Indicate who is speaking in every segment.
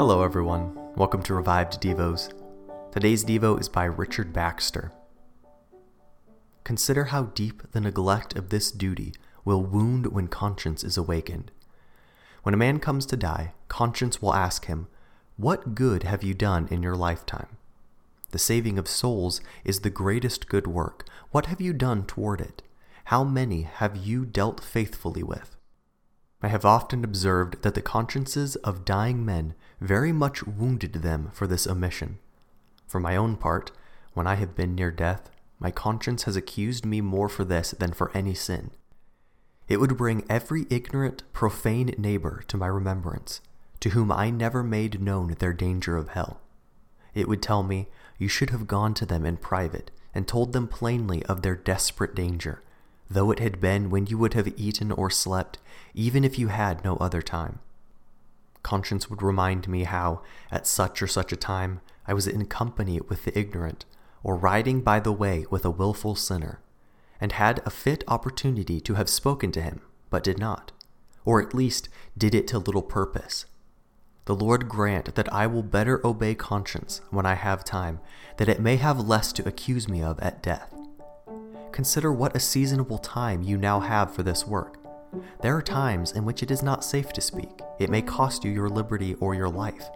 Speaker 1: Hello, everyone. Welcome to Revived Devos. Today's Devo is by Richard Baxter. Consider how deep the neglect of this duty will wound when conscience is awakened. When a man comes to die, conscience will ask him, What good have you done in your lifetime? The saving of souls is the greatest good work. What have you done toward it? How many have you dealt faithfully with? I have often observed that the consciences of dying men very much wounded them for this omission. For my own part, when I have been near death, my conscience has accused me more for this than for any sin. It would bring every ignorant, profane neighbor to my remembrance, to whom I never made known their danger of hell. It would tell me, You should have gone to them in private, and told them plainly of their desperate danger, though it had been when you would have eaten or slept, even if you had no other time. Conscience would remind me how, at such or such a time, I was in company with the ignorant, or riding by the way with a wilful sinner, and had a fit opportunity to have spoken to him, but did not, or at least did it to little purpose. The Lord grant that I will better obey conscience when I have time, that it may have less to accuse me of at death. Consider what a seasonable time you now have for this work. There are times in which it is not safe to speak. It may cost you your liberty or your life.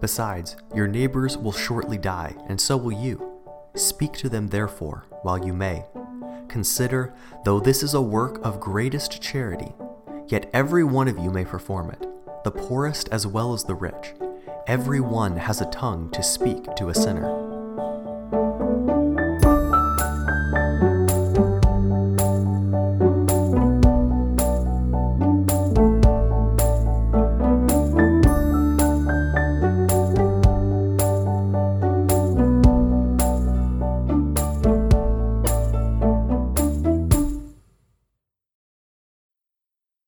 Speaker 1: Besides, your neighbors will shortly die, and so will you. Speak to them, therefore, while you may. Consider, though this is a work of greatest charity, yet every one of you may perform it, the poorest as well as the rich. Every one has a tongue to speak to a sinner.